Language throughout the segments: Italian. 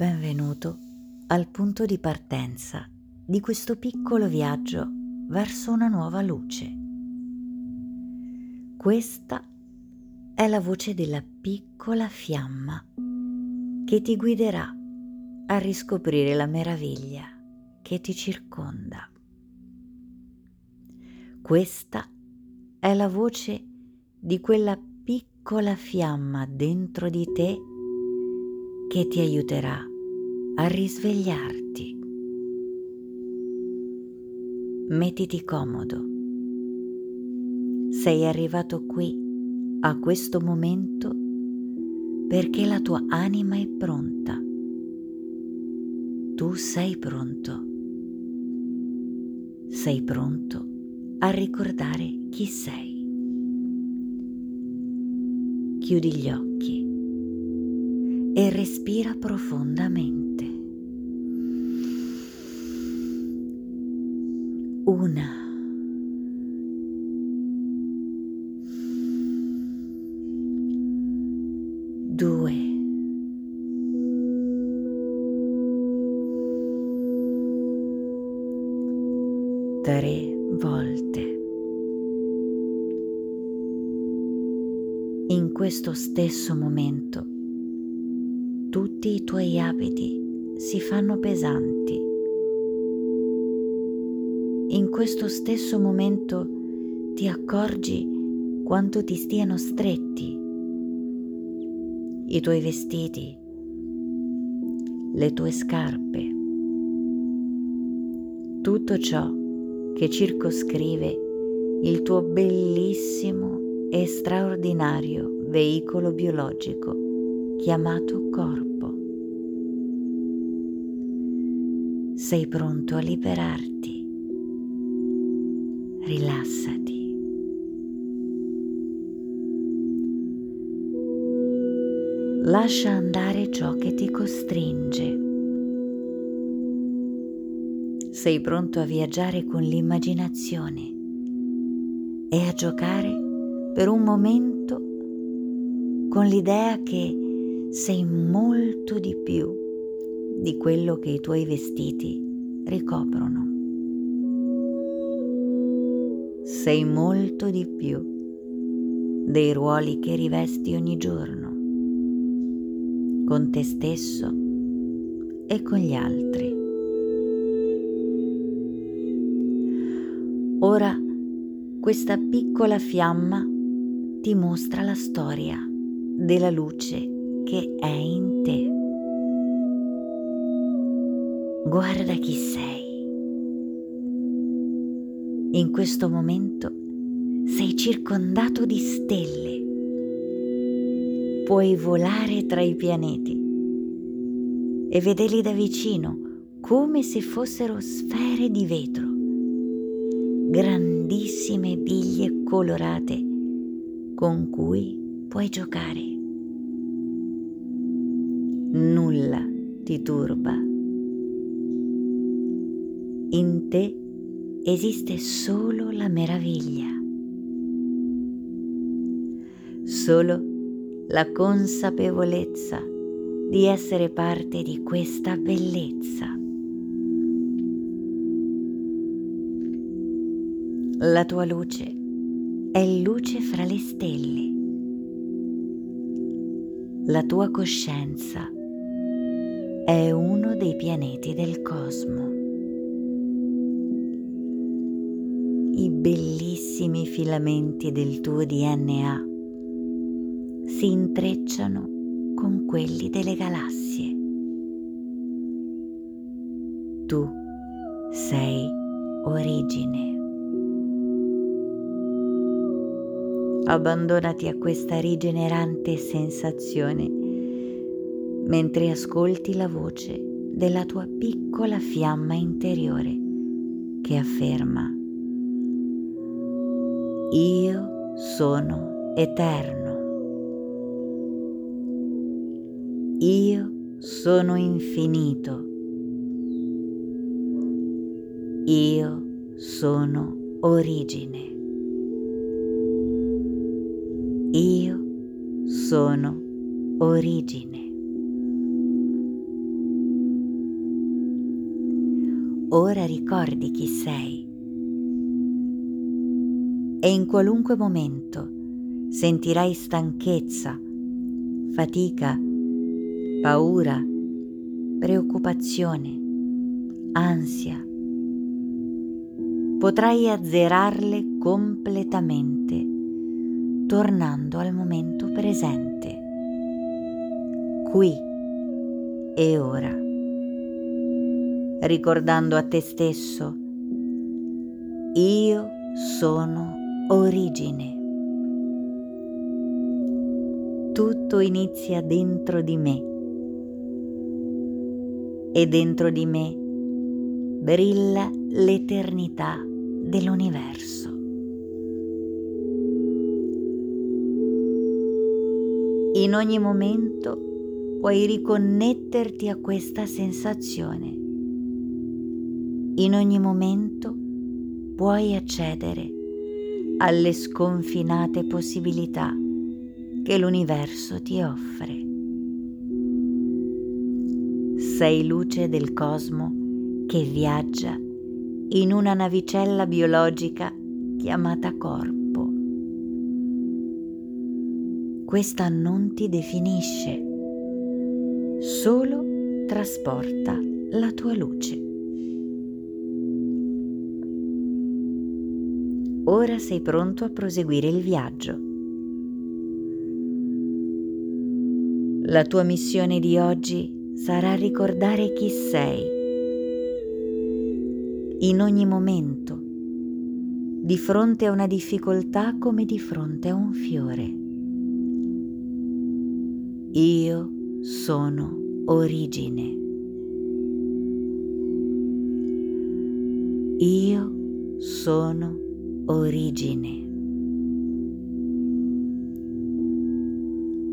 benvenuto al punto di partenza di questo piccolo viaggio verso una nuova luce. Questa è la voce della piccola fiamma che ti guiderà a riscoprire la meraviglia che ti circonda. Questa è la voce di quella piccola fiamma dentro di te che ti aiuterà a risvegliarti. Mettiti comodo. Sei arrivato qui a questo momento perché la tua anima è pronta. Tu sei pronto. Sei pronto a ricordare chi sei. Chiudi gli occhi e respira profondamente. Una. Due. Tre volte. In questo stesso momento tutti i tuoi abiti si fanno pesanti in questo stesso momento ti accorgi quanto ti stiano stretti i tuoi vestiti, le tue scarpe, tutto ciò che circoscrive il tuo bellissimo e straordinario veicolo biologico chiamato corpo. Sei pronto a liberarti rilassati. Lascia andare ciò che ti costringe. Sei pronto a viaggiare con l'immaginazione e a giocare per un momento con l'idea che sei molto di più di quello che i tuoi vestiti ricoprono sei molto di più dei ruoli che rivesti ogni giorno, con te stesso e con gli altri. Ora questa piccola fiamma ti mostra la storia della luce che è in te. Guarda chi sei. In questo momento sei circondato di stelle. Puoi volare tra i pianeti e vederli da vicino come se fossero sfere di vetro, grandissime biglie colorate con cui puoi giocare. Nulla ti turba. In te esiste solo la meraviglia, solo la consapevolezza di essere parte di questa bellezza. La tua luce è luce fra le stelle. La tua coscienza è uno dei pianeti del cosmo. I bellissimi filamenti del tuo DNA si intrecciano con quelli delle galassie. Tu sei origine. Abbandonati a questa rigenerante sensazione mentre ascolti la voce della tua piccola fiamma interiore che afferma io sono eterno. Io sono infinito. Io sono origine. Io sono origine. ora ricordi chi sei. E in qualunque momento sentirai stanchezza, fatica, paura, preoccupazione, ansia, potrai azzerarle completamente tornando al momento presente, qui e ora, ricordando a te stesso, io sono origine. Tutto inizia dentro di me e dentro di me brilla l'eternità dell'universo. In ogni momento puoi riconnetterti a questa sensazione. In ogni momento puoi accedere alle sconfinate possibilità che l'universo ti offre. Sei luce del cosmo che viaggia in una navicella biologica chiamata corpo. Questa non ti definisce, solo trasporta la tua luce. Ora sei pronto a proseguire il viaggio. La tua missione di oggi sarà ricordare chi sei in ogni momento, di fronte a una difficoltà come di fronte a un fiore. Io sono origine. Io sono origine.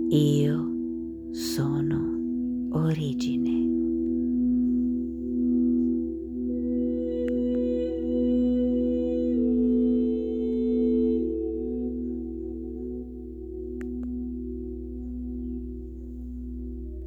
Io sono origine.